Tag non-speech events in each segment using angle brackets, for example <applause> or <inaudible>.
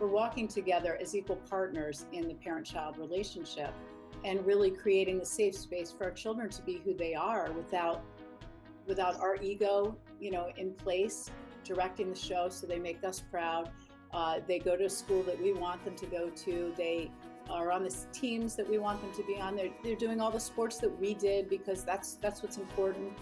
we're walking together as equal partners in the parent child relationship and really creating the safe space for our children to be who they are without without our ego you know in place directing the show so they make us proud. Uh, they go to a school that we want them to go to. They are on the teams that we want them to be on. They're, they're doing all the sports that we did because that's that's what's important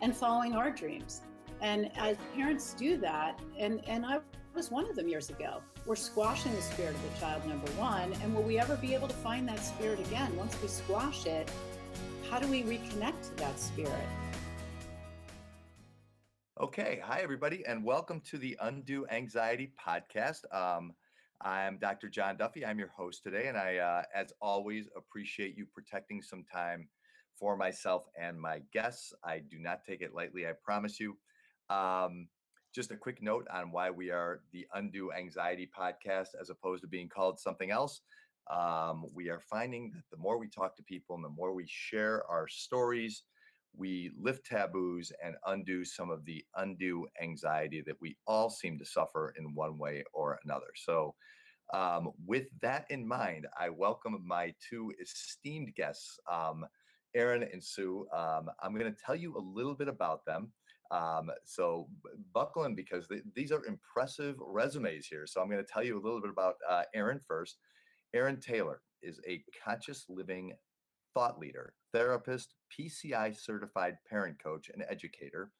and following our dreams. And as parents do that and and i was one of them years ago. We're squashing the spirit of the child, number one. And will we ever be able to find that spirit again? Once we squash it, how do we reconnect to that spirit? Okay. Hi, everybody, and welcome to the Undo Anxiety podcast. Um, I'm Dr. John Duffy. I'm your host today, and I, uh, as always, appreciate you protecting some time for myself and my guests. I do not take it lightly, I promise you. Um, just a quick note on why we are the Undo Anxiety podcast as opposed to being called something else. Um, we are finding that the more we talk to people and the more we share our stories, we lift taboos and undo some of the undue anxiety that we all seem to suffer in one way or another. So, um, with that in mind, I welcome my two esteemed guests, um, Erin and Sue. Um, I'm going to tell you a little bit about them. Um, so buckle in because th- these are impressive resumes here. So I'm going to tell you a little bit about uh, Erin first. Erin Taylor is a conscious living thought leader, therapist, PCI certified parent coach, and educator,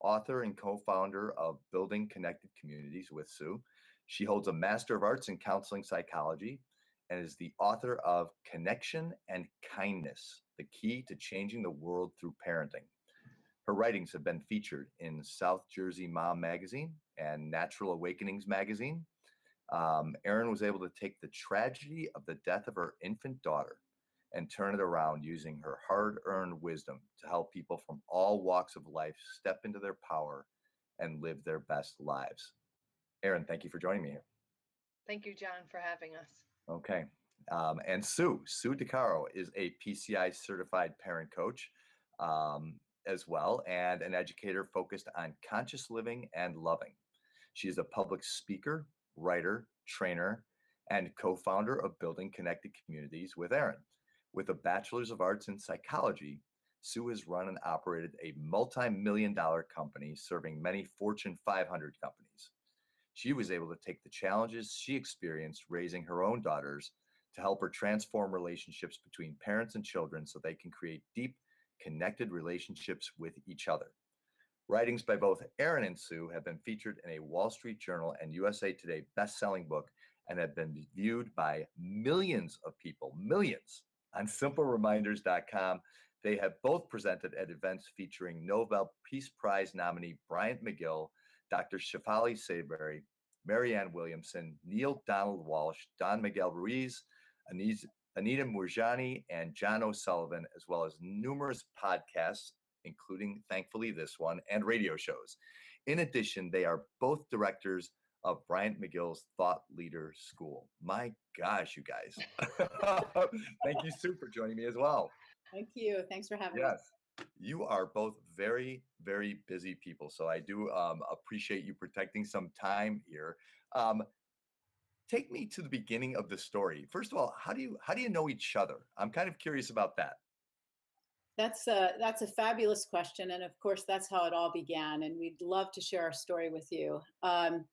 author and co founder of Building Connected Communities with Sue. She holds a Master of Arts in Counseling Psychology and is the author of Connection and Kindness The Key to Changing the World Through Parenting. Her writings have been featured in South Jersey Mom Magazine and Natural Awakenings Magazine. Um, Erin was able to take the tragedy of the death of her infant daughter and turn it around using her hard earned wisdom to help people from all walks of life step into their power and live their best lives. Erin, thank you for joining me here. Thank you, John, for having us. Okay. Um, and Sue, Sue DeCaro is a PCI certified parent coach. Um, as well and an educator focused on conscious living and loving. She is a public speaker, writer, trainer, and co founder of Building Connected Communities with Erin. With a Bachelor's of Arts in Psychology, Sue has run and operated a multi million dollar company serving many Fortune 500 companies. She was able to take the challenges she experienced raising her own daughters to help her transform relationships between parents and children so they can create deep connected relationships with each other. Writings by both Erin and Sue have been featured in a Wall Street Journal and USA Today best-selling book and have been viewed by millions of people, millions, on simplereminders.com. They have both presented at events featuring Nobel Peace Prize nominee Bryant McGill, Dr. Shefali Tsabary, Marianne Williamson, Neale Donald Walsch, Don Miguel Ruiz, Anise Anita Moorjani and John O'Sullivan, as well as numerous podcasts, including thankfully this one, and radio shows. In addition, they are both directors of Bryant McGill's Thought Leader School. My gosh, you guys. <laughs> Thank you, Sue, for joining me as well. Thank you. Thanks for having yes. us. You are both very, very busy people. So I do um, appreciate you protecting some time here. Um, take me to the beginning of the story. First of all, how do you how do you know each other? I'm kind of curious about that. That's a that's a fabulous question, and of course, that's how it all began. And we'd love to share our story with you. Um,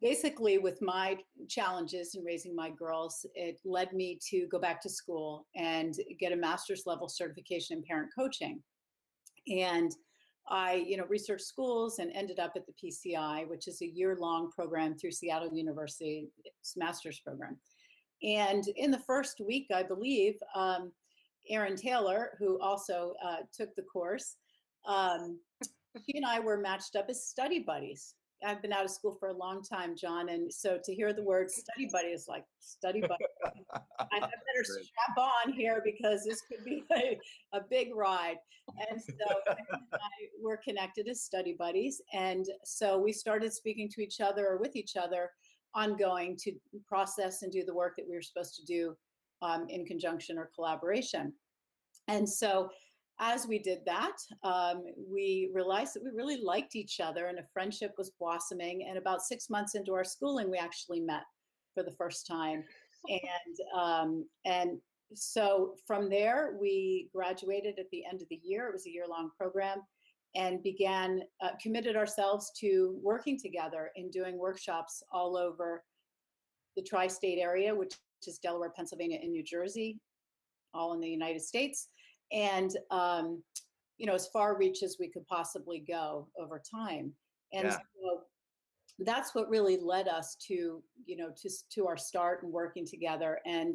basically, with my challenges in raising my girls, it led me to go back to school and get a master's level certification in parent coaching. And I, you know, researched schools and ended up at the PCI, which is a year-long program through Seattle University, it's master's program. And in the first week, I believe, um, Erin Taylor, who also uh, took the course, um, and I were matched up as study buddies. I've been out of school for a long time, John, and so to hear the word <laughs> study buddy is like study buddy. I better strap on here because this could be <laughs> a, a big ride. And so and we're connected as study buddies, and so we started speaking to each other or with each other ongoing to process and do the work that we were supposed to do um, in conjunction or collaboration. And so as we did that, um, we realized that we really liked each other and a friendship was blossoming. And about six months into our schooling, we actually met for the first time. And um, and so from there, we graduated at the end of the year. It was a year long program and began, uh, committed ourselves to working together in doing workshops all over the tri state area, which is Delaware, Pennsylvania, and New Jersey, all in the United States. And, um, you know, as far reach as we could possibly go over time. And yeah. so that's what really led us to, you know, to, to our start and working together. And,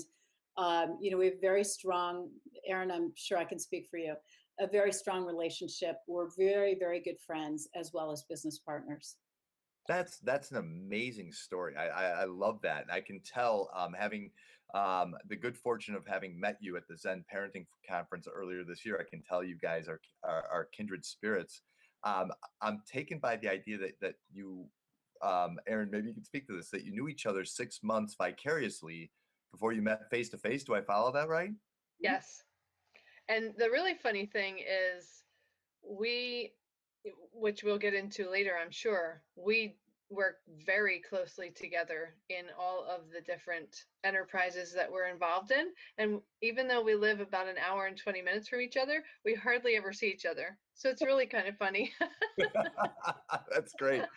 um, you know, we have very strong, Erin, I'm sure I can speak for you, a very strong relationship. We're very, very good friends as well as business partners. That's that's an amazing story. I I, I love that. I can tell um, having um, the good fortune of having met you at the Zen Parenting Conference earlier this year. I can tell you guys are are, are kindred spirits. Um, I'm taken by the idea that that you, um, Erin, maybe you can speak to this. That you knew each other six months vicariously before you met face to face. Do I follow that right? Yes. And the really funny thing is, we, which we'll get into later, I'm sure, we work very closely together in all of the different enterprises that we're involved in. And even though we live about an hour and 20 minutes from each other, we hardly ever see each other. So it's really kind of funny. <laughs> That's great. <laughs>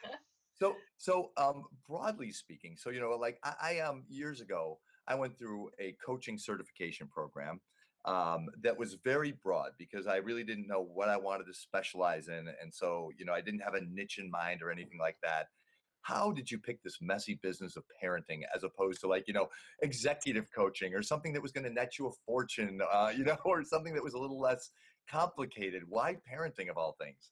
So, so um, broadly speaking, so you know, like I, I um years ago, I went through a coaching certification program um, that was very broad because I really didn't know what I wanted to specialize in. And so, you know, I didn't have a niche in mind or anything like that. How did you pick this messy business of parenting as opposed to like, you know, executive coaching or something that was going to net you a fortune, uh, you know, <laughs> or something that was a little less complicated? Why parenting of all things?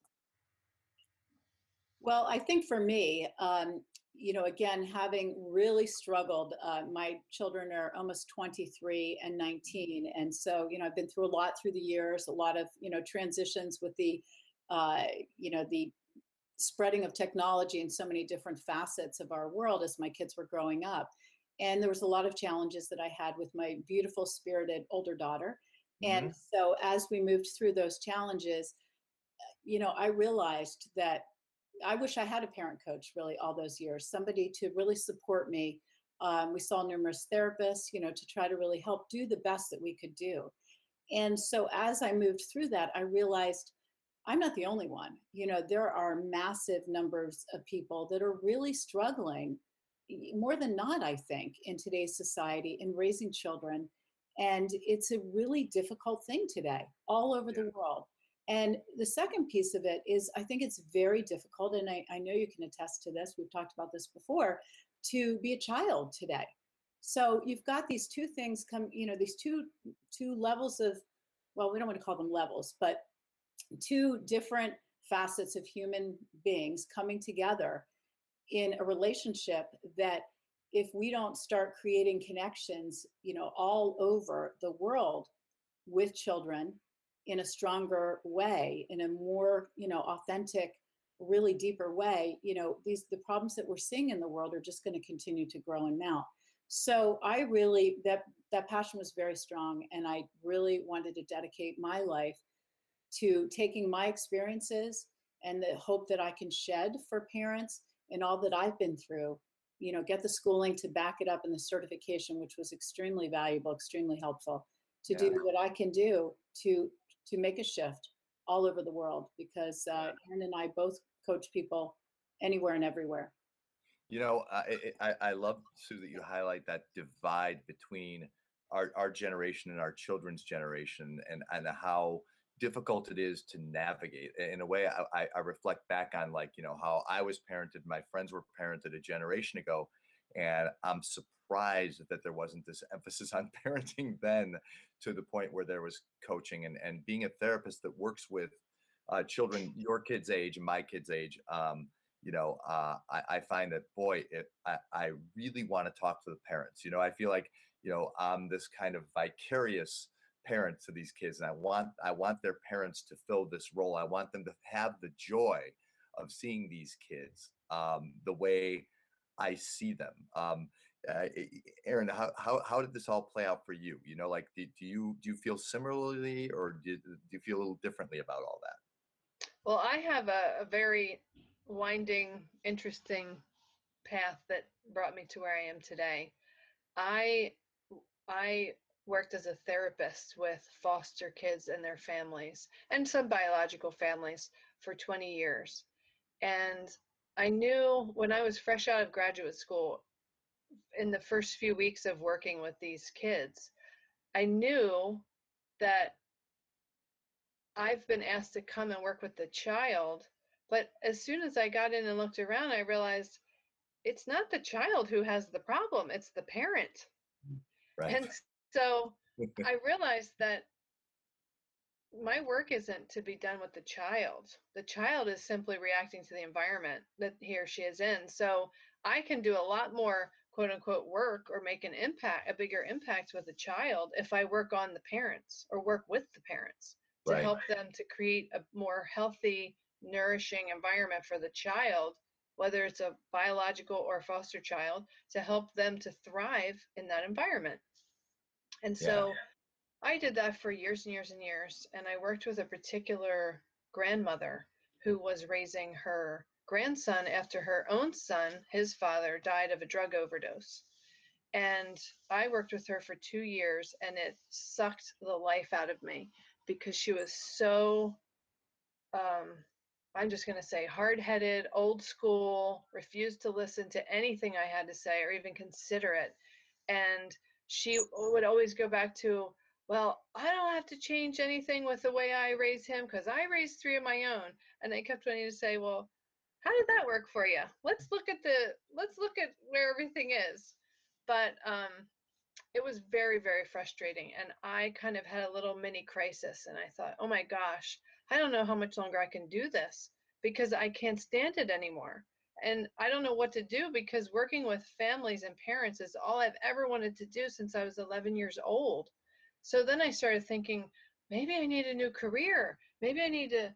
Well, I think for me, um, you know, again, having really struggled, uh, my children are almost 23 and 19. And so, you know, I've been through a lot through the years, a lot of, you know, transitions with the, uh, you know, the spreading of technology in so many different facets of our world as my kids were growing up. And there was a lot of challenges that I had with my beautiful, spirited older daughter. Mm-hmm. And so, as we moved through those challenges, you know, I realized that I wish I had a parent coach really all those years, somebody to really support me. Um, we saw numerous therapists, you know, to try to really help do the best that we could do. And so as I moved through that, I realized I'm not the only one. You know, there are massive numbers of people that are really struggling, more than not, I think, in today's society in raising children. And it's a really difficult thing today, all over yeah. the world. And the second piece of it is I think it's very difficult, and I, I know you can attest to this, we've talked about this before, to be a child today. So you've got these two things come, you know, these two two levels of, well, we don't want to call them levels, but two different facets of human beings coming together in a relationship that if we don't start creating connections, you know, all over the world with children in a stronger way, in a more, you know, authentic, really deeper way, you know, these the problems that we're seeing in the world are just going to continue to grow and mount. So I really that that passion was very strong and I really wanted to dedicate my life to taking my experiences and the hope that I can shed for parents and all that I've been through, you know, get the schooling to back it up and the certification, which was extremely valuable, extremely helpful to yeah. do what I can do to to make a shift all over the world because uh, Erin and I both coach people anywhere and everywhere. You know, I, I, I love Sue that you highlight that divide between our, our generation and our children's generation and, and how difficult it is to navigate. In a way, I, I reflect back on like, you know, how I was parented, my friends were parented a generation ago. And I'm surprised that there wasn't this <laughs> emphasis on parenting then to the point where there was coaching and, and being a therapist that works with uh, children your kids age and my kids age um, you know uh, I, I, find that boy it, I, I really want to talk to the parents you know i feel like you know i'm this kind of vicarious parent to these kids and i want i want their parents to fill this role i want them to have the joy of seeing these kids um, the way i see them um, uh, Erin, how, how, how did this all play out for you? You know, like, do, do you, do you feel similarly or do, do you feel a little differently about all that? Well, I have a, a very winding, interesting path that brought me to where I am today. I, I worked as a therapist with foster kids and their families and some biological families for 20 years. And I knew when I was fresh out of graduate school, in the first few weeks of working with these kids, I knew that I've been asked to come and work with the child. But as soon as I got in and looked around, I realized it's not the child who has the problem, it's the parent. Right. And so <laughs> I realized that my work isn't to be done with the child. The child is simply reacting to the environment that he or she is in. So I can do a lot more quote unquote work or make an impact, a bigger impact with a child if I work on the parents or work with the parents to right. help them to create a more healthy, nourishing environment for the child, whether it's a biological or foster child, to help them to thrive in that environment. And so yeah. I did that for years and years and years. And I worked with a particular grandmother who was raising her grandson after her own son, his father, died of a drug overdose. And I worked with her for two years and it sucked the life out of me because she was so, um, I'm just going to say, hard headed, old school, refused to listen to anything I had to say or even consider it. And she would always go back to, well, I don't have to change anything with the way I raise him because I raised three of my own. And I kept wanting to say, well, how did that work for you? Let's look at the let's look at where everything is. But um, it was very very frustrating, and I kind of had a little mini crisis, and I thought, oh my gosh, I don't know how much longer I can do this because I can't stand it anymore and I don't know what to do because working with families and parents is all I've ever wanted to do since I was 11 years old. So then I started thinking, maybe I need a new career. Maybe I need to,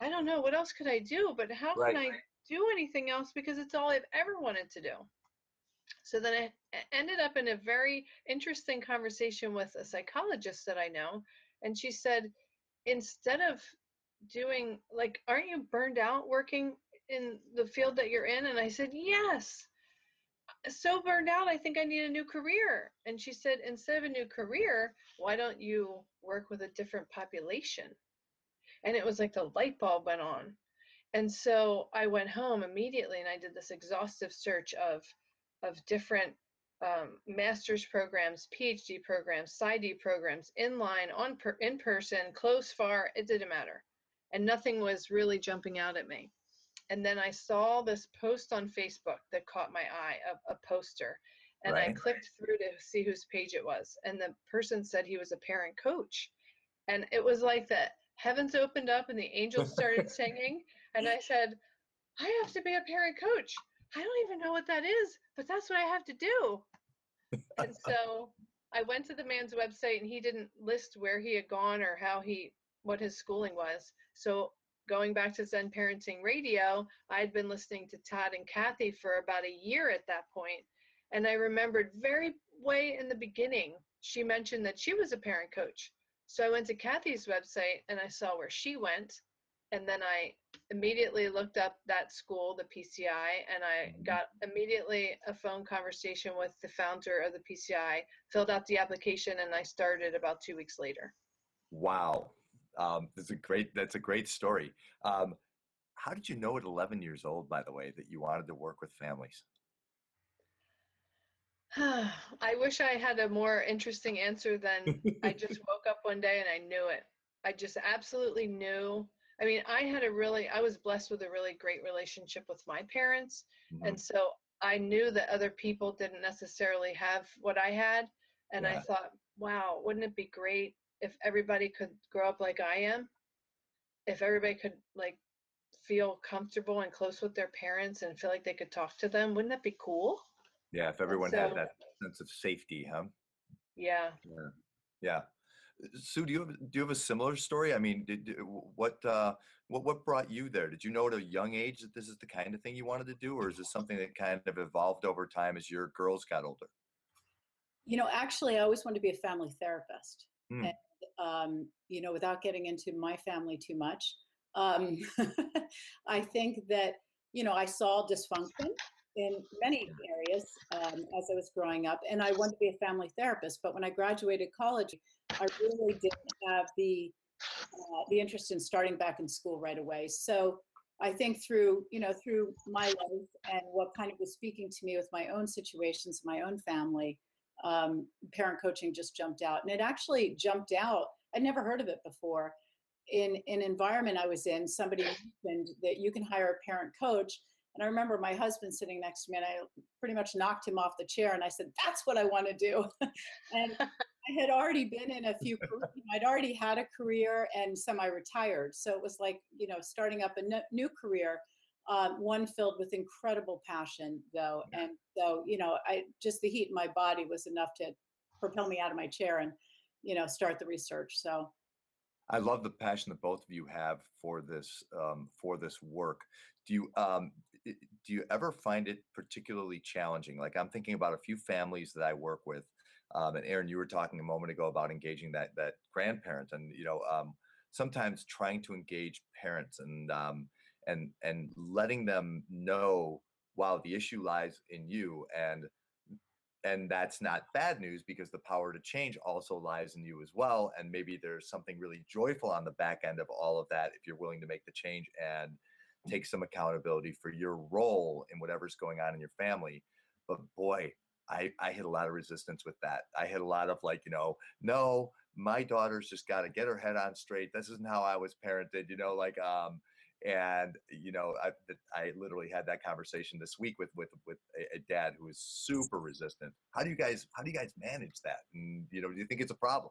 I don't know, what else could I do? But how right. can I do anything else because it's all I've ever wanted to do? So then I ended up in a very interesting conversation with a psychologist that I know. And she said, instead of doing like aren't you burned out working in the field that you're in? And I said, Yes. So burned out, I think I need a new career. And she said, Instead of a new career, why don't you work with a different population? And it was like the light bulb went on. And so I went home immediately and I did this exhaustive search of of different um, master's programs, PhD programs, PsyD programs, inline, on per, in person, close, far, it didn't matter. And nothing was really jumping out at me and then I saw this post on Facebook that caught my eye, of a poster, and right. I clicked through to see whose page it was, and the person said he was a parent coach, and it was like the heavens opened up and the angels started <laughs> singing, and I said, I have to be a parent coach. I don't even know what that is, but that's what I have to do. and so I went to the man's website and he didn't list where he had gone or how he what his schooling was. So going back to Zen Parenting Radio, I had been listening to Todd and Cathy for about a year at that point, and I remembered very way in the beginning she mentioned that she was a parent coach. So I went to Cathy's website and I saw where she went, and then I immediately looked up that school, the PCI, and I mm-hmm. got immediately a phone conversation with the founder of the PCI, filled out the application, and I started about two weeks later. Wow. Um, that's a great. That's a great story. Um, how did you know at 11 years old, by the way, that you wanted to work with families? <sighs> I wish I had a more interesting answer than I <laughs> just woke up one day and I knew it. I just absolutely knew. I mean, I had a really, I was blessed with a really great relationship with my parents. Mm-hmm. And so I knew that other people didn't necessarily have what I had. And yeah. I thought, wow, wouldn't it be great if everybody could grow up like I am, if everybody could like feel comfortable and close with their parents and feel like they could talk to them, wouldn't that be cool? Yeah, if everyone so, had that sense of safety, huh? Yeah. Yeah. Yeah. Sue, do you have, do you have a similar story? I mean, did, what uh, what what brought you there? Did you know at a young age that this is the kind of thing you wanted to do, or is this something that kind of evolved over time as your girls got older? You know, actually, I always wanted to be a family therapist, Hmm. Um, you know, without getting into my family too much, um, <laughs> I think that you know I saw dysfunction in many areas um, as I was growing up, and I wanted to be a family therapist. But when I graduated college, I really didn't have the uh, the interest in starting back in school right away. So I think through you know through my life and what kind of was speaking to me with my own situations, my own family, um, parent coaching just jumped out, and it actually jumped out. I'd never heard of it before. In an environment I was in, somebody <clears throat> mentioned that you can hire a parent coach. And I remember my husband sitting next to me, and I pretty much knocked him off the chair. And I said, "That's what I want to do." <laughs> and I had already been in a few. <laughs> I'd already had a career and semi-retired, so it was like you know starting up a new career, um, one filled with incredible passion, though. And so you know, I just the heat in my body was enough to propel me out of my chair and you know start the research. So I love the passion that both of you have for this um, for this work. Do you um, do you ever find it particularly challenging? Like I'm thinking about a few families that I work with, um, and Erin, you were talking a moment ago about engaging that that grandparent, and you know um, sometimes trying to engage parents and um, and and letting them know, wow, the issue lies in you, and and that's not bad news because the power to change also lies in you as well and maybe there's something really joyful on the back end of all of that if you're willing to make the change and take some accountability for your role in whatever's going on in your family. But boy i i hit a lot of resistance with that. I hit a lot of like you know no my daughter's just got to get her head on straight. This isn't how i was parented you know like um and you know I, I literally had that conversation this week with with with a, dad who is super resistant. How do you guys how do you guys manage that? And you know do you think it's a problem?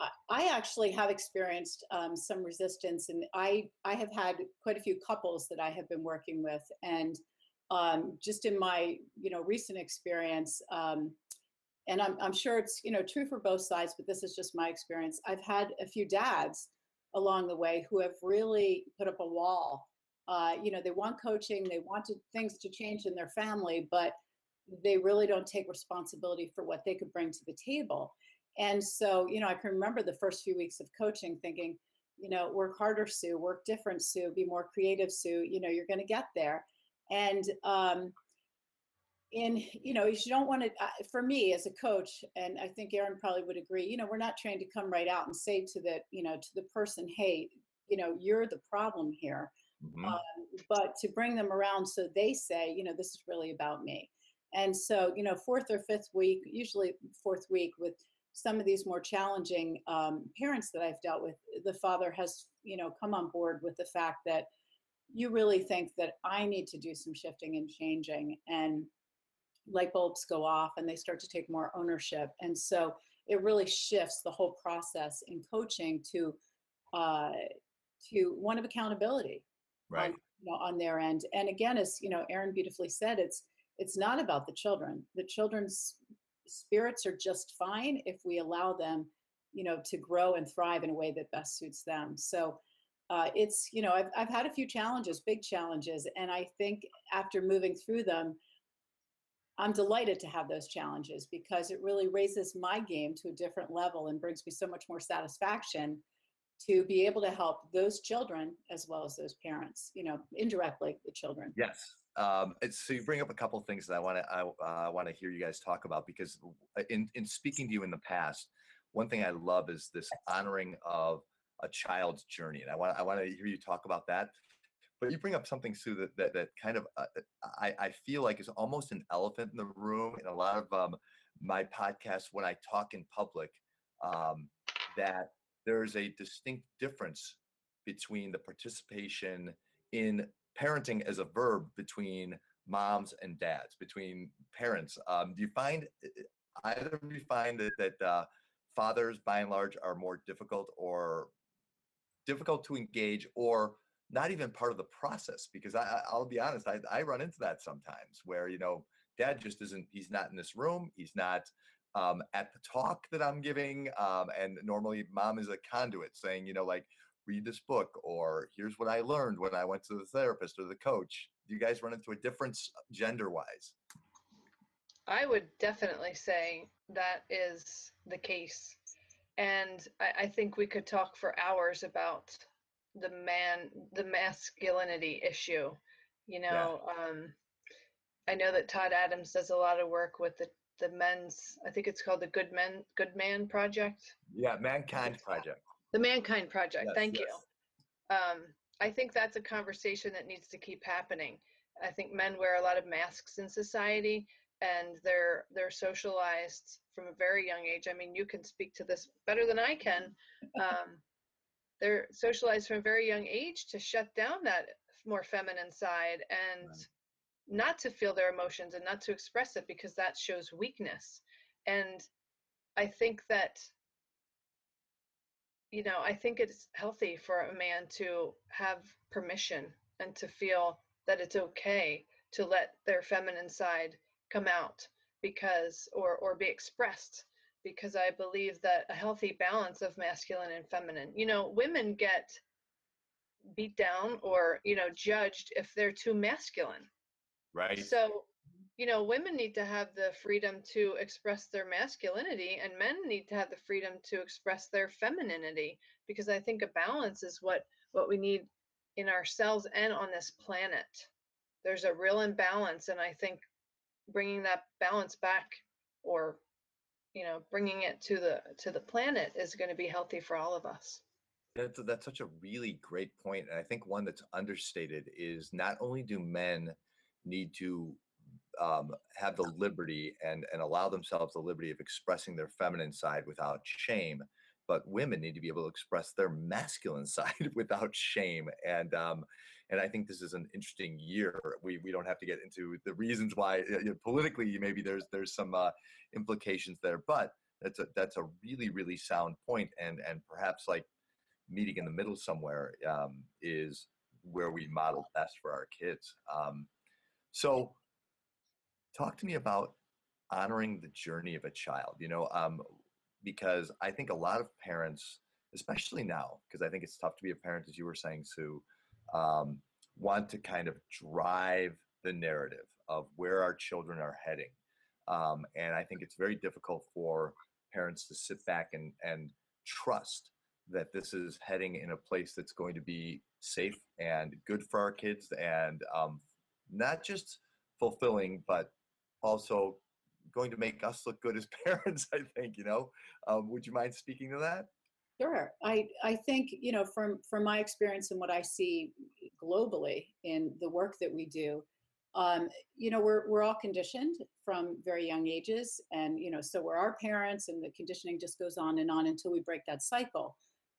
I- I actually have experienced um, some resistance, and I I have had quite a few couples that I have been working with, and um, just in my you know recent experience, um, and I'm I'm sure it's you know true for both sides, but this is just my experience. I've had a few dads along the way who have really put up a wall. Uh, you know, they want coaching, they want to, things to change in their family, but they really don't take responsibility for what they could bring to the table. And so, you know, I can remember the first few weeks of coaching thinking, you know, work harder, Sue, work different, Sue, be more creative, Sue, you know, you're going to get there. And, um, in, you know, you don't want to, uh, for me as a coach, and I think Erin probably would agree, you know, we're not trying to come right out and say to the, you know, to the person, hey, you know, you're the problem here Mhm. um, but to bring them around so they say, you know, this is really about me. And so, you know, fourth or fifth week, usually fourth week, with some of these more challenging um, parents that I've dealt with, the father has, you know, come on board with the fact that you really think that I need to do some shifting and changing, and light bulbs go off and they start to take more ownership. And so it really shifts the whole process in coaching to uh, to one of accountability right on, you know, on their end. And again, as you know, Erin beautifully said, it's it's not about the children. The children's spirits are just fine if we allow them, you know, to grow and thrive in a way that best suits them. So uh, it's you know I've I've had a few challenges, big challenges, and I think after moving through them. I'm delighted to have those challenges because it really raises my game to a different level and brings me so much more satisfaction to be able to help those children as well as those parents, you know, indirectly the children. Yes. Um, so you bring up a couple things that I want to I uh, want to hear you guys talk about because uh, in in speaking to you in the past, one thing I love is this honoring of a child's journey, and I want I want to hear you talk about that. But you bring up something, Sue, that that, that kind of uh, I I feel like is almost an elephant in the room in a lot of um, my podcasts when I talk in public. Um, that there is a distinct difference between the participation in parenting as a verb between moms and dads, between parents. Um, do you find either do you find that that uh, fathers, by and large, are more difficult or difficult to engage, or not even part of the process? Because I, I'll be honest, I, I run into that sometimes, where you know, dad just isn't. He's not in this room. He's not. um, at the talk that I'm giving. Um, and normally, mom is a conduit saying, you know, like, read this book, or here's what I learned when I went to the therapist or the coach. Do you guys run into a difference gender wise? I would definitely say that is the case. And I, I think we could talk for hours about the man, the masculinity issue. You know, yeah. um, I know that Todd Adams does a lot of work with the the men's i think it's called the good men good man project yeah mankind project the mankind project yes, thank yes. you um, i think that's a conversation that needs to keep happening i think men wear a lot of masks in society and they're they're socialized from a very young age i mean you can speak to this better than i can um, they're socialized from a very young age to shut down that more feminine side and right not to feel their emotions and not to express it because that shows weakness. And I think that, you know, I think it's healthy for a man to have permission and to feel that it's okay to let their feminine side come out because or or be expressed because I believe that a healthy balance of masculine and feminine. You know, women get beat down or, you know, judged if they're too masculine Right. So, you know, women need to have the freedom to express their masculinity, and men need to have the freedom to express their femininity. Because I think a balance is what what we need in ourselves and on this planet. There's a real imbalance, and I think bringing that balance back, or you know, bringing it to the to the planet is going to be healthy for all of us. That's, that's such a really great point, and I think one that's understated is not only do men need to um, have the liberty and and allow themselves the liberty of expressing their feminine side without shame but women need to be able to express their masculine <laughs> side without shame and um, and I think this is an interesting year. We we don't have to get into the reasons why you know, politically maybe there's there's some uh, implications there, but that's a that's a really really sound point and and perhaps like meeting in the middle somewhere um, is where we model best for our kids. Um, so, talk to me about honoring the journey of a child. You know, um, because I think a lot of parents, especially now, because I think it's tough to be a parent, as you were saying, Sue, um, want to kind of drive the narrative of where our children are heading. Um, and I think it's very difficult for parents to sit back and, and trust that this is heading in a place that's going to be safe and good for our kids and um, not just fulfilling, but also going to make us look good as <laughs> parents. I think you know. Um, would you mind speaking to that? Sure. I I think you know from from my experience and what I see globally in the work that we do. Um, you know, we're we're all conditioned from very young ages, and you know, so we're our parents, and the conditioning just goes on and on until we break that cycle.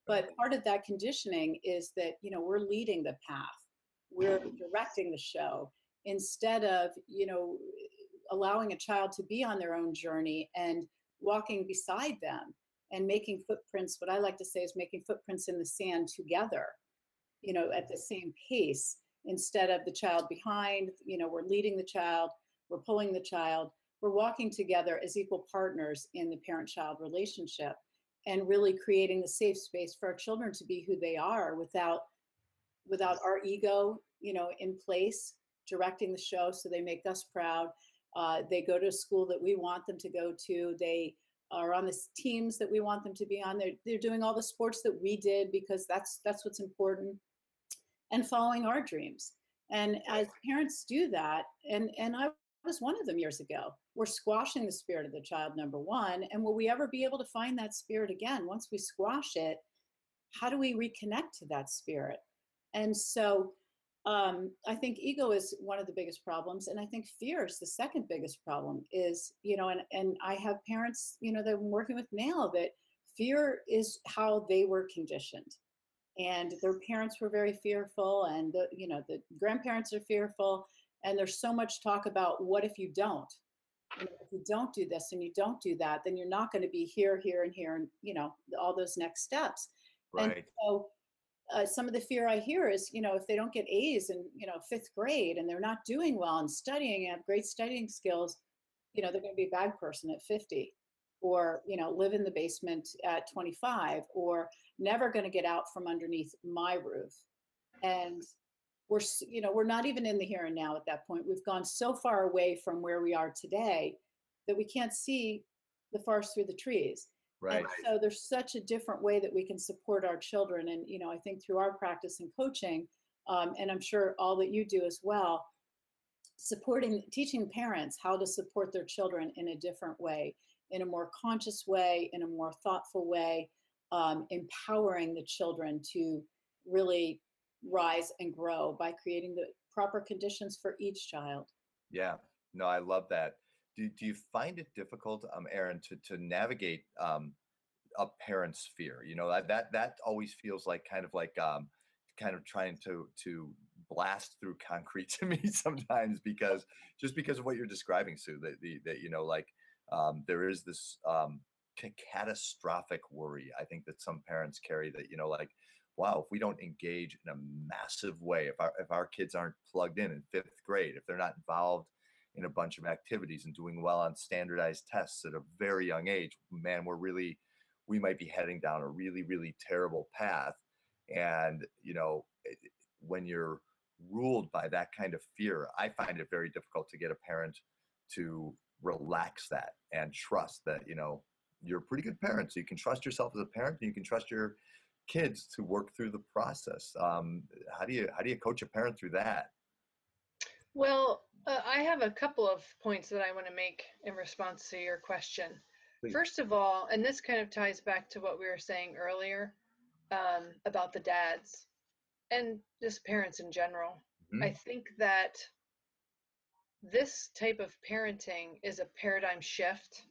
But part of that conditioning is that you know we're leading the path we're <laughs> directing the show instead of you know allowing a child to be on their own journey and walking beside them and making footprints what i like to say is making footprints in the sand together you know at the same pace instead of the child behind you know we're leading the child we're pulling the child we're walking together as equal partners in the parent child relationship and really creating the safe space for our children to be who they are without without our ego, you know, in place, directing the show so they make us proud. Uh, they go to a school that we want them to go to. They are on the teams that we want them to be on. They're, they're doing all the sports that we did because that's that's what's important, and following our dreams. And as parents do that, and and I was one of them years ago. We're squashing the spirit of the child, number one. And will we ever be able to find that spirit again? Once we squash it, how do we reconnect to that spirit? And so um, I think ego is one of the biggest problems. And I think fear is the second biggest problem is, you know, and, and I have parents, you know, that I'm working with now that fear is how they were conditioned. And their parents were very fearful and the, you know, the grandparents are fearful. And there's so much talk about what if you don't? You know, if you don't do this and you don't do that, then you're not going to be here, here, and here, and you know all those next steps. Right. And so uh, some of the fear I hear is, you know, if they don't get A's in, you know, fifth grade and they're not doing well and studying and have great studying skills, you know, they're going to be a bad person at 50. or you know live in the basement at 25 or never going to get out from underneath my roof and we're you know we're not even in the here and now at that point we've gone so far away from where we are today that we can't see the forest through the trees right and so there's such a different way that we can support our children and you know i think through our practice and coaching um, and i'm sure all that you do as well supporting teaching parents how to support their children in a different way in a more conscious way in a more thoughtful way um, empowering the children to really rise and grow by creating the proper conditions for each child. Yeah, no, I love that. Do, do you find it difficult, um, Erin, to, to navigate um, a parent's fear? You know, that, that, that always feels like kind of like, um, kind of trying to, to blast through concrete <laughs> to me sometimes because just because of what you're describing, Sue, that, the, that, you know, like um, there is this um, catastrophic worry I think that some parents carry that, you know, like, wow, if we don't engage in a massive way, if our if our kids aren't plugged in in fifth grade, if they're not involved in a bunch of activities and doing well on standardized tests at a very young age, man, we're really we might be heading down a really really terrible path. And you know, when you're ruled by that kind of fear, I find it very difficult to get a parent to relax that and trust that you know you're a pretty good parent so you can trust yourself as a parent and you can trust your kids to work through the process. Um, how do you how do you coach a parent through that? Well, uh, I have a couple of points that I want to make in response to your question. Please. First of all, and this kind of ties back to what we were saying earlier um, about the dads and just parents in general. Mm-hmm. I think that this type of parenting is a paradigm shift.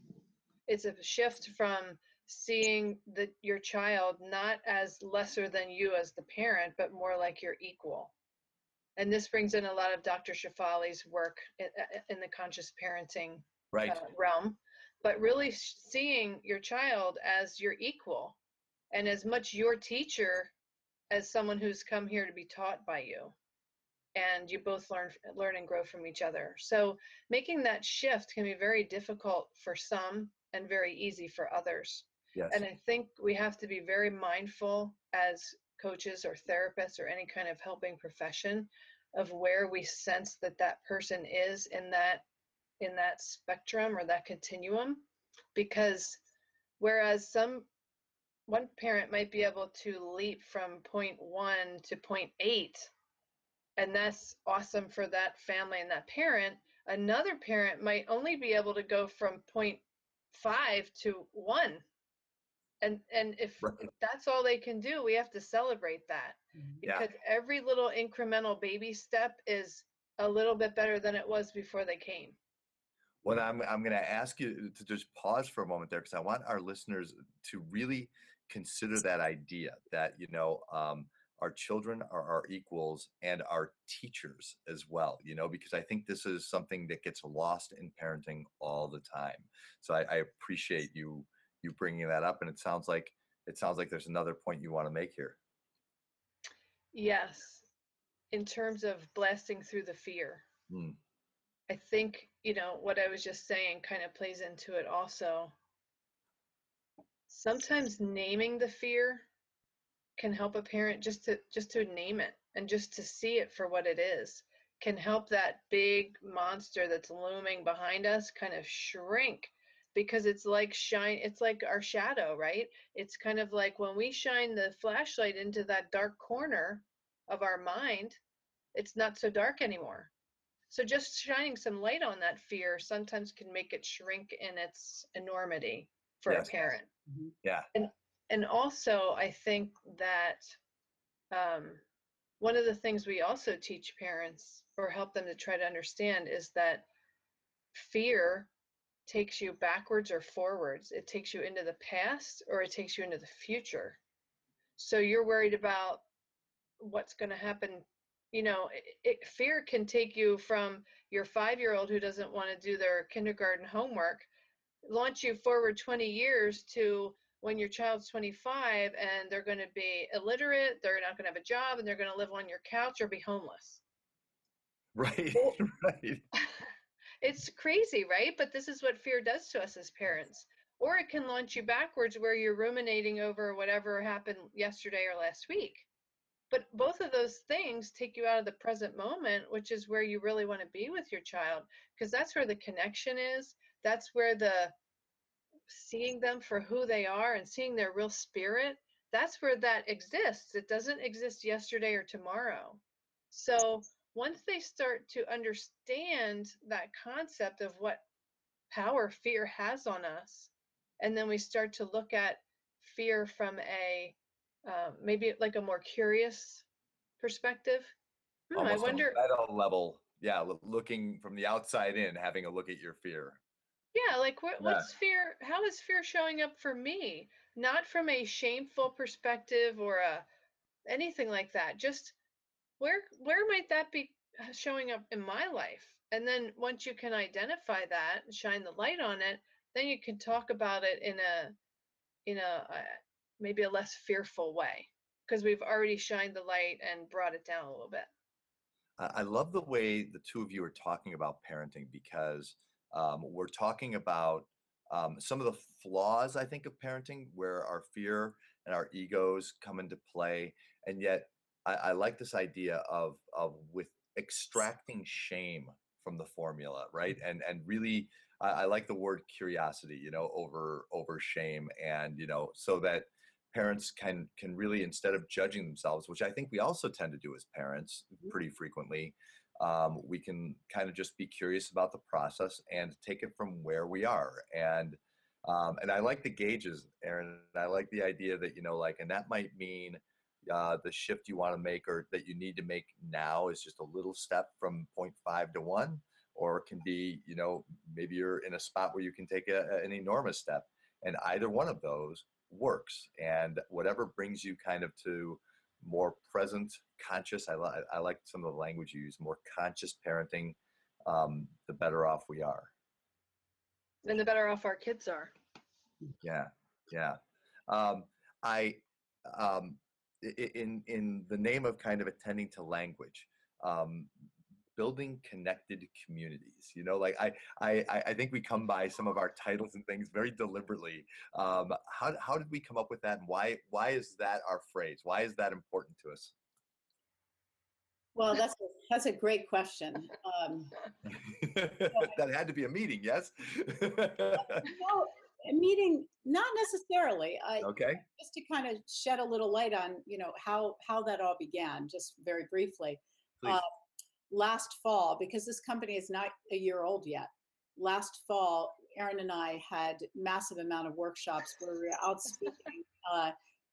It's a shift from seeing that your child not as lesser than you as the parent, but more like your equal. And this brings in a lot of Dr. Shefali's work in, in the conscious parenting right. uh, realm, but really seeing your child as your equal and as much your teacher as someone who's come here to be taught by you and you both learn learn and grow from each other so making that shift can be very difficult for some and very easy for others Yes. And I think we have to be very mindful as coaches or therapists or any kind of helping profession of where we sense that that person is in that in that spectrum or that continuum. Because whereas some one parent might be able to leap from point 1 to point 8 and that's awesome for that family and that parent another parent might only be able to go from point 5 to 1 and and if, right. if, that's all they can do we have to celebrate that mm-hmm. because yeah. every little incremental baby step is a little bit better than it was before they came well i'm, I'm going to ask you to just pause for a moment there because i want our listeners to really consider that idea that you know um, our children are our equals and our teachers as well you know because i think this is something that gets lost in parenting all the time so i, I appreciate you you bringing that up and it sounds like it sounds like there's another point you want to make here. Yes in terms of blasting through the fear. Hmm. i think you know what i was just saying kind of plays into it also. Sometimes naming the fear can help a parent just to just to name it and just to see it for what it is can help that big monster that's looming behind us kind of shrink because it's like shine it's like our shadow right it's kind of like when we shine the flashlight into that dark corner of our mind it's not so dark anymore so just shining some light on that fear sometimes can make it shrink in its enormity for yes. a parent mm-hmm. yeah and and also i think that um, one of the things we also teach parents or help them to try to understand is that fear takes you backwards or forwards. It takes you into the past or it takes you into the future. So you're worried about what's going to happen. You know, it, it, fear can take you from your five year old who doesn't want to do their kindergarten homework, launch you forward 20 years to when your child's 25 and they're going to be illiterate, they're not going to have a job, and they're going to live on your couch or be homeless. Right, <laughs> right. <laughs> it's crazy, right? But this is what fear does to us as parents. or it can launch you backwards where you're ruminating over whatever happened yesterday or last week. But both of those things take you out of the present moment, which is where you really want to be with your child, because that's where the connection is. That's where the seeing them for who they are and seeing their real spirit, that's where that exists. It doesn't exist yesterday or tomorrow. So once they start to understand that concept of what power fear has on us, and then we start to look at fear from a uh, maybe like a more curious perspective. Hmm, I wonder. At a level, yeah, looking from the outside in, having a look at your fear. Yeah, like what, yeah. what's fear? How is fear showing up for me? Not from a shameful perspective or a anything like that. Just where where might that be showing up in my life? And then once you can identify that and shine the light on it, then you can talk about it in a in a uh, maybe a less fearful way because we've already shined the light and brought it down a little bit. I love the way the two of you are talking about parenting because um, we're talking about um, some of the flaws, I think, of parenting where our fear and our egos come into play. And yet, I, I like this idea of, of with extracting shame from the formula, right? And, and really, I, I like the word curiosity, you know, over, over shame. And, you know, so that parents can can really instead of judging themselves which i think we also tend to do as parents mm-hmm. pretty frequently um, we can kind of just be curious about the process and take it from where we are and um, and i like the gauges Erin i like the idea that you know like and that might mean uh, the shift you want to make or that you need to make now is just a little step from 0.5 to 1 or it can be you know maybe you're in a spot where you can take a, an enormous step and either one of those works and whatever brings you kind of to more present, conscious. I, li- I like some of the language you use. More conscious parenting, um, the better off we are. And the better off our kids are. Yeah, yeah. Um, I, um, in in the name of kind of attending to language, um, building connected communities you know like i i i think we come by some of our titles and things very deliberately. Um how, how did we come up with that and why why is that our phrase? Why is that important to us? Well that's a, that's a great question. Um, <laughs> that had to be a meeting yes? <laughs> No, meeting not necessarily I, okay just to kind of shed a little light on you know how how that all began just very briefly uh, last fall, because this company is not a year old yet, last fall, Erin and I had massive amount of workshops where we were out speaking uh,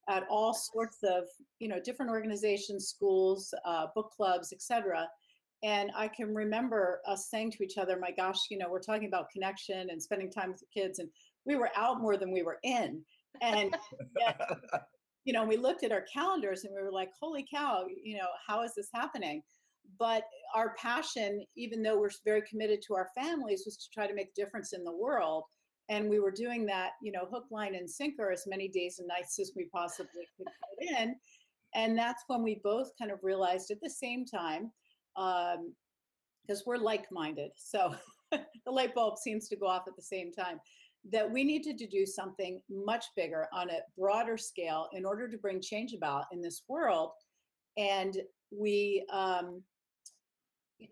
at all sorts of, you know, different organizations, schools, uh, book clubs, etc. And I can remember us saying to each other, my gosh, you know, we're talking about connection and spending time with the kids. And we were out more than we were in. And yet, <laughs> you know, we looked at our calendars and we were like, holy cow, you know, how is this happening? but our passion even though we're very committed to our families was to try to make a difference in the world and we were doing that you know hook line and sinker as many days and nights as we possibly could put in and that's when we both kind of realized at the same time because um, we're like-minded so <laughs> the light bulb seems to go off at the same time that we needed to do something much bigger on a broader scale in order to bring change about in this world. And we um,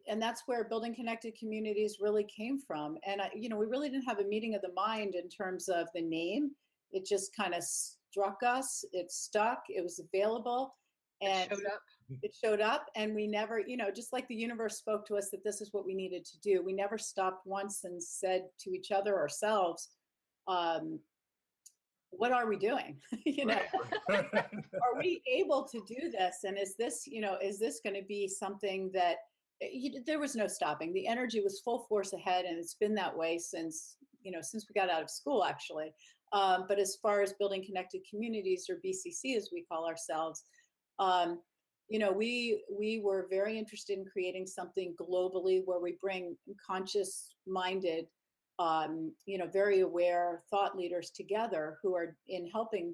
and that's where building connected communities really came from. And I, you know we really didn't have a meeting of the mind in terms of the name. It just kind of struck us. It stuck. It was available. And it showed up. it showed up and we never you know just like the universe spoke to us that this is what we needed to do we never stopped once and said to each other ourselves um, what are we doing <laughs> you know <laughs> are we able to do this and is this you know is this going to be something that you, there was no stopping. The energy was full force ahead, and it's been that way since you know since we got out of school, actually. Um, but as far as building connected communities, or BCC as we call ourselves, um, you know, we we were very interested in creating something globally where we bring conscious-minded, um, you know, very aware thought leaders together who are in helping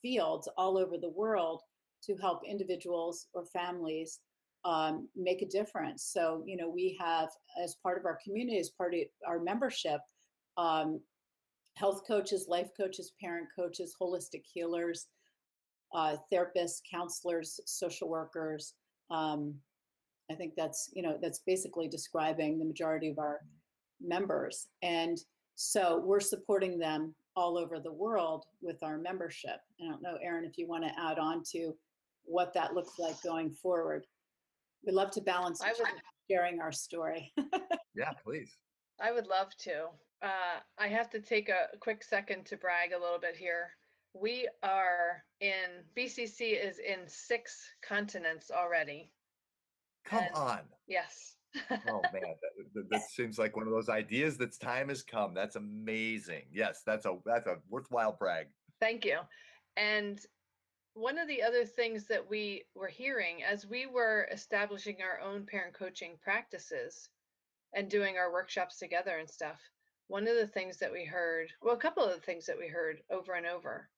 fields all over the world to help individuals or families um, make a difference. So, you know, we have, as part of our community, as part of our membership, um, health coaches, life coaches, parent coaches, holistic healers, uh, therapists, counselors, social workers. Um, I think that's you know that's basically describing the majority of our members, and so we're supporting them all over the world with our membership. I don't know, Erin, if you want to add on to what that looks like going forward. We love to balance I would, sharing our story. <laughs> yeah, please. I would love to. Uh, I have to take a quick second to brag a little bit here. We are in BCC is in six continents already. Come And- on. Yes. Oh man, that, that, that seems like one of those ideas that's time has come. That's amazing. Yes, that's a that's a worthwhile brag. Thank you. And one of the other things that we were hearing as we were establishing our own parent coaching practices and doing our workshops together and stuff, one of the things that we heard, well, a couple of the things that we heard over and over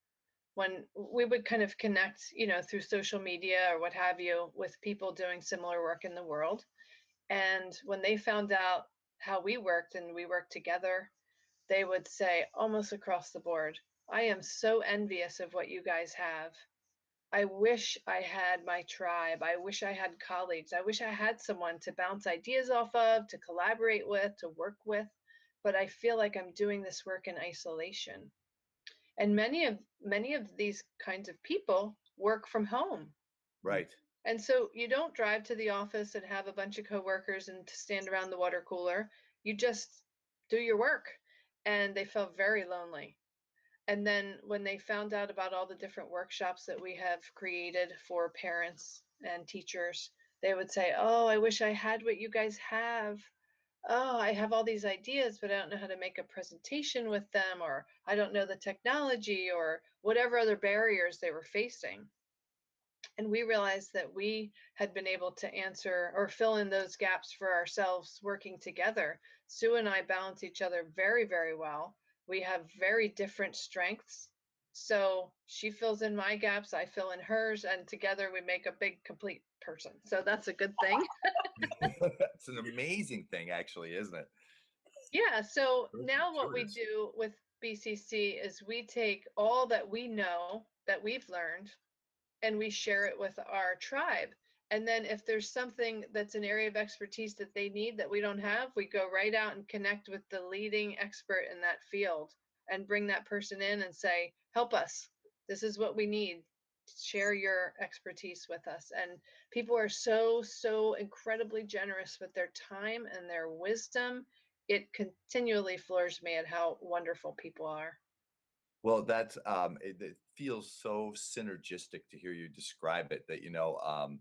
when we would kind of connect, you know, through social media or what have you with people doing similar work in the world. And when they found out how we worked and we worked together, they would say almost across the board, I am so envious of what you guys have. I wish I had my tribe. I wish I had colleagues. I wish I had someone to bounce ideas off of, to collaborate with, to work with. But I feel like I'm doing this work in isolation. And many of many of these kinds of people work from home. Right. And so you don't drive to the office and have a bunch of coworkers and stand around the water cooler. You just do your work. And they felt very lonely. And then when they found out about all the different workshops that we have created for parents and teachers, they would say, Oh, I wish I had what you guys have. Oh, I have all these ideas, but I don't know how to make a presentation with them, or I don't know the technology, or whatever other barriers they were facing. And we realized that we had been able to answer or fill in those gaps for ourselves working together. Sue and I balance each other very, very well. We have very different strengths. So she fills in my gaps, I fill in hers, and together we make a big, complete person. So that's a good thing. <laughs> <laughs> it's an amazing thing, actually, isn't it? Yeah. So now what we do with BCC is we take all that we know that we've learned and we share it with our tribe. And then if there's something that's an area of expertise that they need that we don't have, we go right out and connect with the leading expert in that field and bring that person in and say, help us. This is what we need. Share your expertise with us. And people are so, so incredibly generous with their time and their wisdom. It continually floors me at how wonderful people are. Well, that's um, it, feels so synergistic to hear you describe it. That you know, um,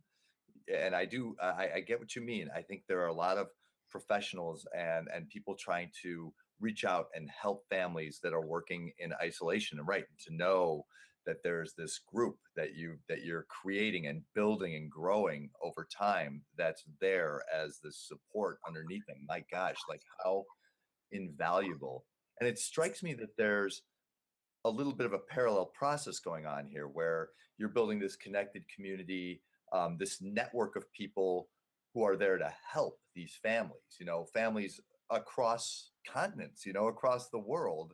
and I do, I, I get what you mean. I think there are a lot of professionals and and people trying to reach out and help families that are working in isolation. And right, to know that there's this group that you that you're creating and building and growing over time that's there as the support underneath them. My gosh, like how invaluable. And it strikes me that there's a little bit of a parallel process going on here where you're building this connected community, um, this network of people who are there to help these families, you know, families across continents, you know, across the world.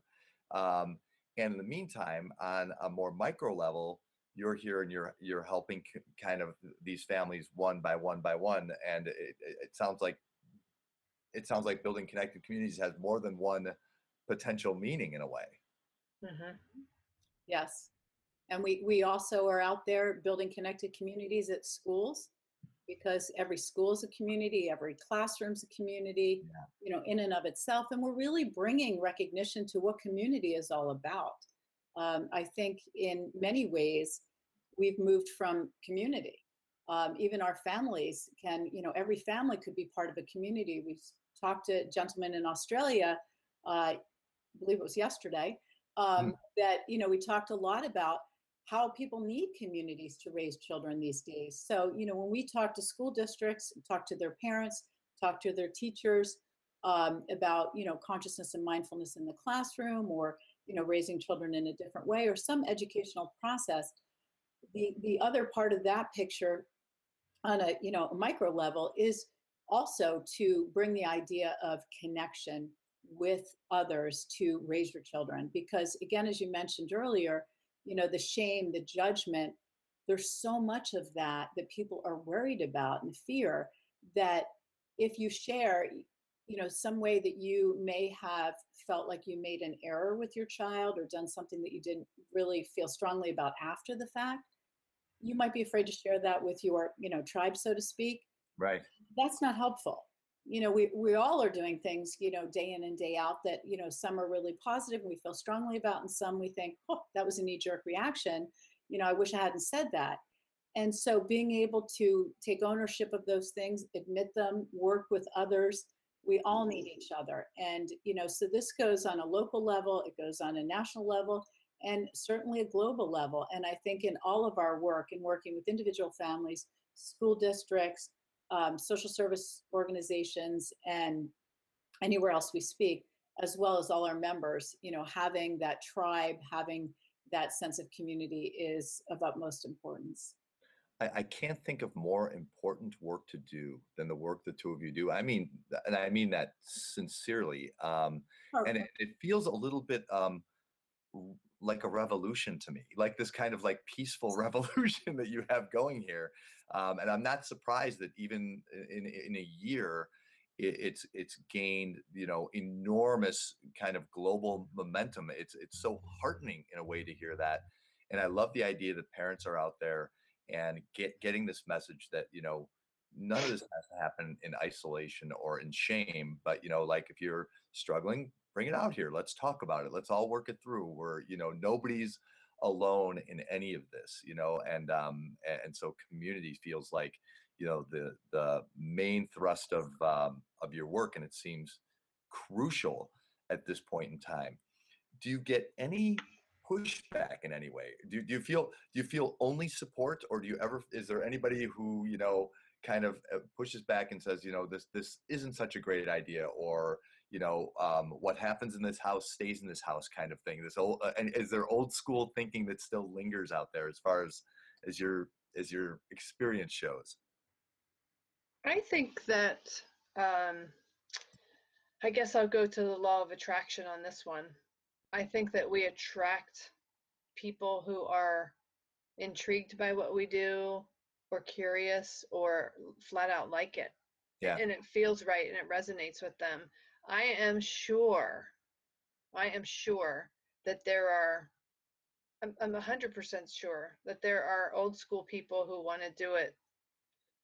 Um, and in the meantime, on a more micro level, you're here and you're you're helping kind of these families one by one by one. And it it sounds like it sounds like building connected communities has more than one potential meaning in a way. Mhm. Yes. And we, we also are out there building connected communities at schools because every school is a community, every classroom's a community, you know, in and of itself. And we're really bringing recognition to what community is all about. Um, I think in many ways, we've moved from community. Um, even our families can, you know, every family could be part of a community. We talked to a gentleman in Australia, uh, I believe it was yesterday, um, that you know we talked a lot about how people need communities to raise children these days. So you know when we talk to school districts talk to their parents talk to their teachers um, about you know consciousness and mindfulness in the classroom or you know raising children in a different way or some educational process the the other part of that picture on a you know micro level is also to bring the idea of connection with others to raise your children because again as you mentioned earlier you know the shame the judgment there's so much of that that people are worried about and fear that if you share you know some way that you may have felt like you made an error with your child or done something that you didn't really feel strongly about after the fact you might be afraid to share that with your you know tribe so to speak. Right. That's not helpful you know we we all are doing things you know day in and day out that you know some are really positive and we feel strongly about and some we think oh that was a knee jerk reaction. You know i wish i hadn't said that. And so being able to take ownership of those things admit them work with others we all need each other. And you know so this goes on a local level it goes on a national level and certainly a global level. And i think in all of our work in working with individual families school districts um, social service organizations and anywhere else we speak as well as all our members you know having that tribe having that sense of community is of utmost importance I, I can't think of more important work to do than the work the two of you do. I mean, and I mean that sincerely. Um, okay. And it, it, feels a little bit um, like a revolution to me, like this kind of like peaceful <laughs> revolution that you have going here. Um, and I'm not surprised that even in in a year, it, it's it's gained you know enormous kind of global momentum. It's it's so heartening in a way to hear that, and I love the idea that parents are out there and get getting this message that you know none of this has to happen in isolation or in shame but you know like if you're struggling bring it out here let's talk about it let's all work it through where you know nobody's alone in any of this you know and um and so community feels like you know the the main thrust of um of your work and it seems crucial at this point in time do you get any pushback in any way? Do, do you feel do you feel only support, or do you ever is there anybody who you know kind of uh, pushes back and says, you know, this this isn't such a great idea, or you know, um, what happens in this house stays in this house, kind of thing. This old uh, and is there old school thinking that still lingers out there as far as as your as your experience shows? I think that um, I guess I'll go to the law of attraction on this one. I think that we attract people who are intrigued by what we do or curious or flat out like it. Yeah. And it feels right and it resonates with them. I am sure, I am sure that there are, I'm, I'm 100% sure that there are old school people who want to do it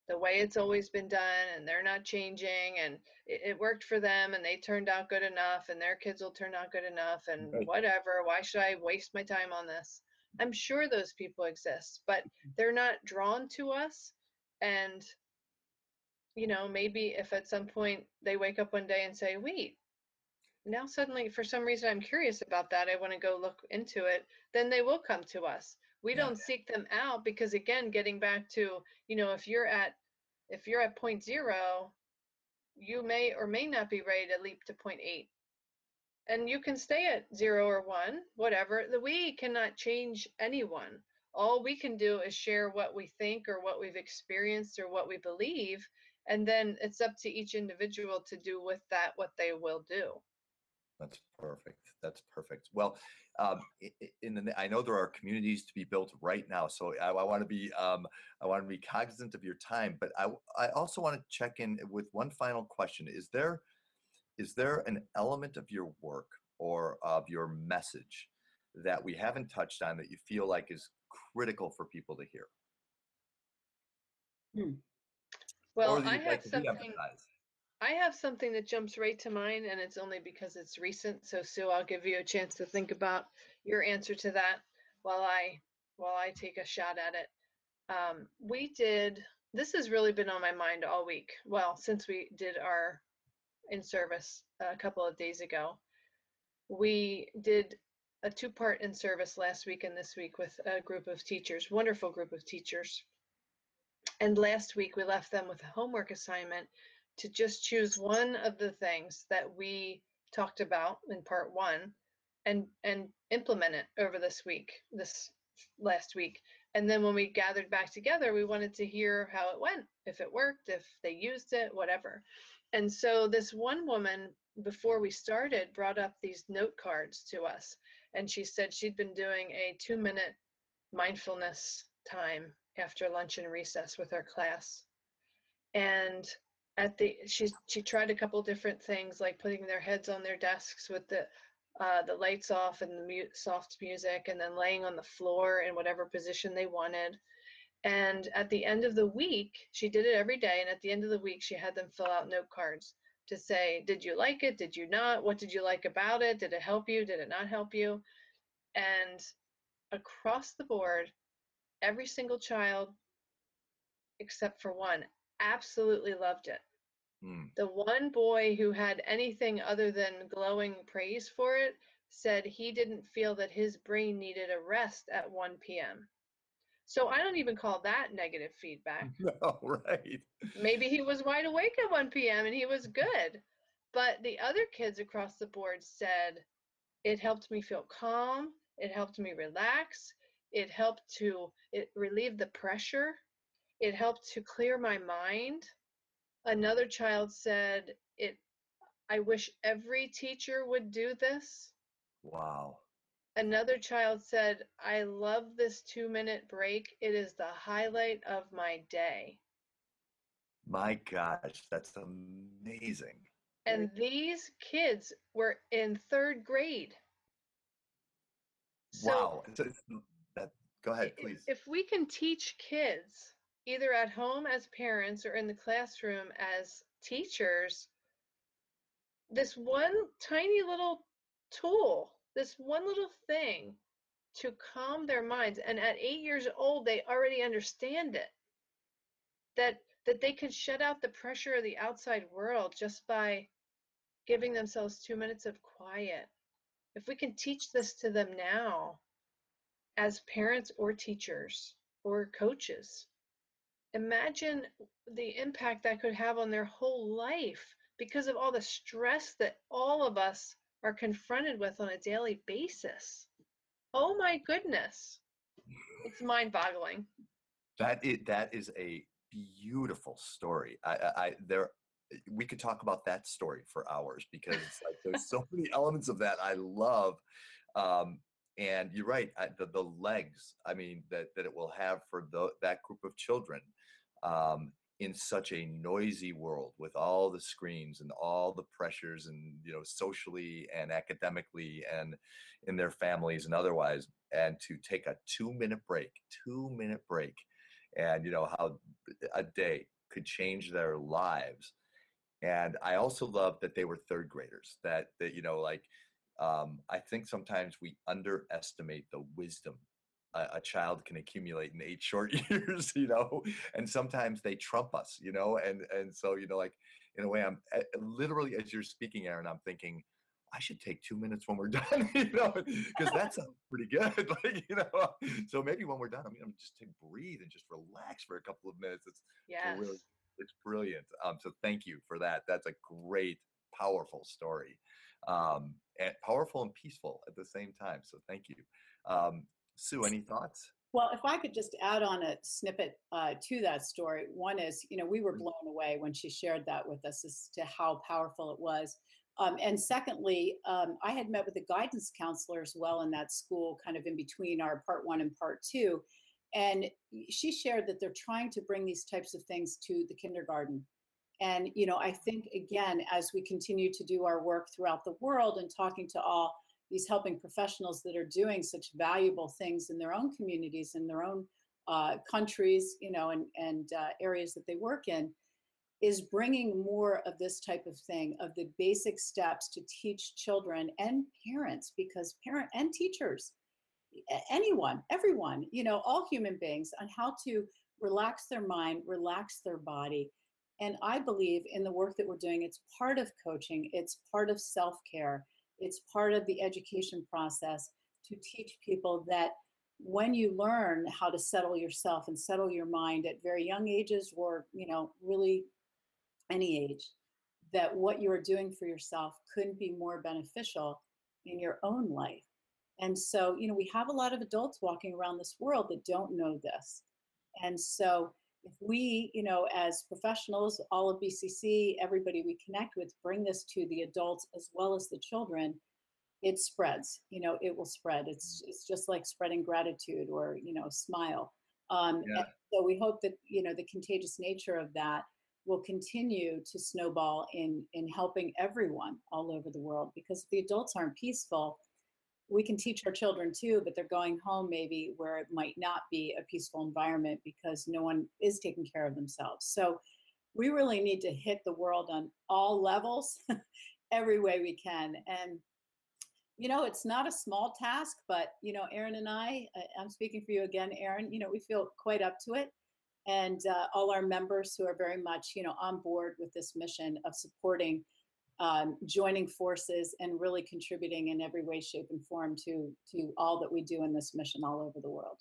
the way it's always been done and they're not changing and it, it, worked for them and they turned out good enough and their kids will turn out good enough and right. whatever why should i waste my time on this i'm sure those people exist but they're not drawn to us and you know maybe if at some point they wake up one day and say wait now suddenly for some reason i'm curious about that i want to go look into it then they will come to us. We yeah. don't seek them out because again getting back to you know if you're at if you're at point zero you may or may not be ready to leap to point eight. And you can stay at zero or one whatever the we cannot change anyone. All we can do is share what we think or what we've experienced or what we believe and then it's up to each individual to do with that what they will do that's perfect that's perfect well um, in the, I know there are communities to be built right now, so I, I want to be um, I want to be cognizant of your time, but I I also want to check in with one final question: Is there is there an element of your work or of your message that we haven't touched on that you feel like is critical for people to hear? Hmm. Well, I have like something. I have something that jumps right to mind, and it's only because it's recent. So, Sue, I'll give you a chance to think about your answer to that while I while I take a shot at it. Um, we did. This has really been on my mind all week. Well, since we did our in service a couple of days ago, we did a two-part in service last week and this week with a group of teachers, wonderful group of teachers. And last week we left them with a homework assignment to just choose one of the things that we talked about in part one and and implement it over this week this last week and then when we gathered back together we wanted to hear how it went if it worked if they used it whatever And so this one woman, before we started, brought up these note cards to us. And she said she'd been doing a two minute mindfulness time after lunch and recess with her class. And at the she she tried a couple different things like putting their heads on their desks with the uh, the lights off and the mute, soft music, and then laying on the floor in whatever position they wanted. And at the end of the week, she did it every day. And at the end of the week, she had them fill out note cards to say, Did you like it? Did you not? What did you like about it? Did it help you? Did it not help you? And across the board, every single child, except for one, absolutely loved it. Mm. The one boy who had anything other than glowing praise for it said he didn't feel that his brain needed a rest at 1 p.m. So I don't even call that negative feedback. <laughs> No, right. Maybe he was wide awake at 1 p.m. and he was good. But the other kids across the board said it helped me feel calm, it helped me relax, it helped to it relieve the pressure, it helped to clear my mind. Another child said it i wish every teacher would do this. Wow. Another child said i love this two minute break. It is the highlight of my day. My gosh that's amazing. And these kids were in third grade. So wow that, go ahead please if we can teach kids either at home as parents or in the classroom as teachers, this one tiny little tool, this one little thing to calm their minds. And at eight years old, they already understand it. That that they can shut out the pressure of the outside world just by giving themselves two minutes of quiet. If we can teach this to them now, as parents or teachers or coaches, imagine the impact that could have on their whole life because of all the stress that all of us are confronted with on a daily basis. Oh my goodness. It's mind boggling. That is, that is a beautiful story. I, I, there, we could talk about that story for hours because like there's so many elements of that I love. Um, and you're right, the, the legs, I mean, that, that it will have for the, that group of children um, in such a noisy world with all the screens and all the pressures and you know socially and academically and in their families and otherwise and to take a two minute break two minute break and you know how a day could change their lives. And i also love that they were third graders that that you know like um, i think sometimes we underestimate the wisdom a, a, child can accumulate in eight <laughs> short years, you know, and sometimes they trump us, you know, and and so you know, like in a way, I'm eh, literally as you're speaking, Erin, I'm thinking. I should take two minutes when we're <laughs> done, you know, because that sounds pretty good. <laughs> like, you know, so maybe when we're done, I'm gonna just take breathe and just relax for a couple of minutes. It's yes. really, it's brilliant. Um, so thank you for that. That's a great, powerful story, um, and powerful and peaceful at the same time. So thank you. Um, Sue, any thoughts? Well, if I could just add on a snippet uh, to that story, one is, you know, we were mm. blown away when she shared that with us as to how powerful it was. Um, and secondly, um, I had met with a guidance counselor as well in that school, kind of in between our part one and part two. And she shared that they're trying to bring these types of things to the kindergarten. And, you know, I think, again, as we continue to do our work throughout the world and talking to all these helping professionals that are doing such valuable things in their own communities in their own uh, countries you know and, and uh, areas that they work in is bringing more of this type of thing of the basic steps to teach children and parents because parent and teachers anyone everyone you know all human beings on how to relax their mind relax their body and i believe in the work that we're doing it's part of coaching it's part of self-care it's part of the education process to teach people that when you learn how to settle yourself and settle your mind at very young ages or you know really any age that what you are doing for yourself couldn't be more beneficial in your own life. And so you know we have a lot of adults walking around this world that don't know this. And so if we, you know, as professionals, all of BCC, everybody we connect with, bring this to the adults as well as the children, it spreads. You know, it will spread. It's it's just like spreading gratitude or you know, smile. Um, Yeah. so we hope that you know the contagious nature of that will continue to snowball in in helping everyone all over the world. Because if the adults aren't peaceful, we can teach our children too, but they're going home maybe where it might not be a peaceful environment because no one is taking care of themselves. So we really need to hit the world on all levels, <laughs> every way we can. And you know, it's not a small task, but you know, Erin and I, I- I'm speaking for you again, Erin. You know, we feel quite up to it, and uh, all our members who are very much, you know, on board with this mission of supporting um, joining forces and really contributing in every way, shape, and form to to all that we do in this mission all over the world.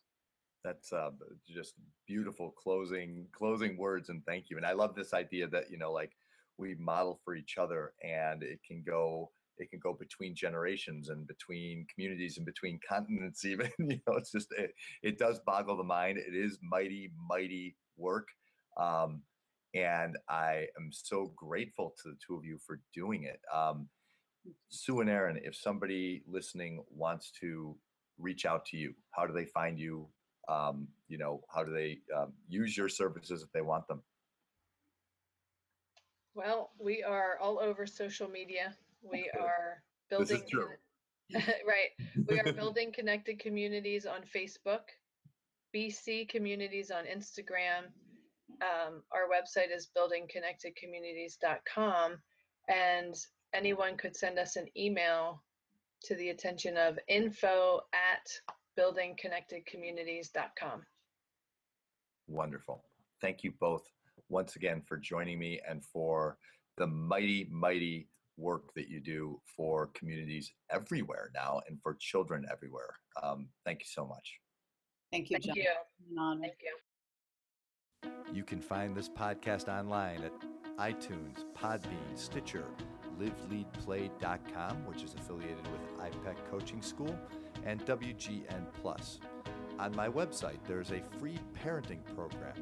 That's uh, just beautiful closing closing words and thank you. And I love this idea that you know, like we model for each other, and it can go it can go between generations and between communities and between continents. <laughs> Even you know, it's just it, it does boggle the mind. It is mighty mighty work. Um, and I am so grateful to the two of you for doing it. Um, Sue and Erin, if somebody listening wants to reach out to you, how do they find you? Um, you know, how do they um, use your services if they want them? Well, we are all over social media. We are This building is true. <laughs> right. We are <laughs> building connected communities on Facebook, BC communities on Instagram. Um, our website is buildingconnectedcommunities.com, and anyone could send us an email to the attention of info at buildingconnectedcommunities.com. Wonderful. Thank you both once again for joining me and for the mighty, mighty work that you do for communities everywhere now and for children everywhere. Um, thank you so much. Thank you, Thank John. you. Thank you. You can find this podcast online at iTunes, Podbean, Stitcher, liveleadplay.com, which is affiliated with IPEC Coaching School, and WGN Plus. On my website, there's a free parenting program,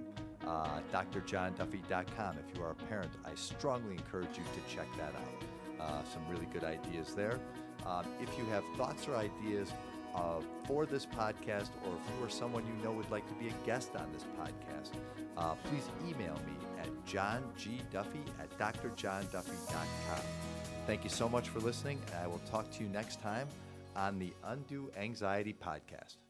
uh, drjohnduffy.com. If you are a parent, I strongly encourage you to check that out. Uh, some really good ideas there. Um, if you have thoughts or ideas uh, for this podcast, or if you or someone you know would like to be a guest on this podcast, uh, please email me at johngduffy at drjohnduffy.com. Thank you so much for listening, and I will talk to you next time on the Undo Anxiety Podcast.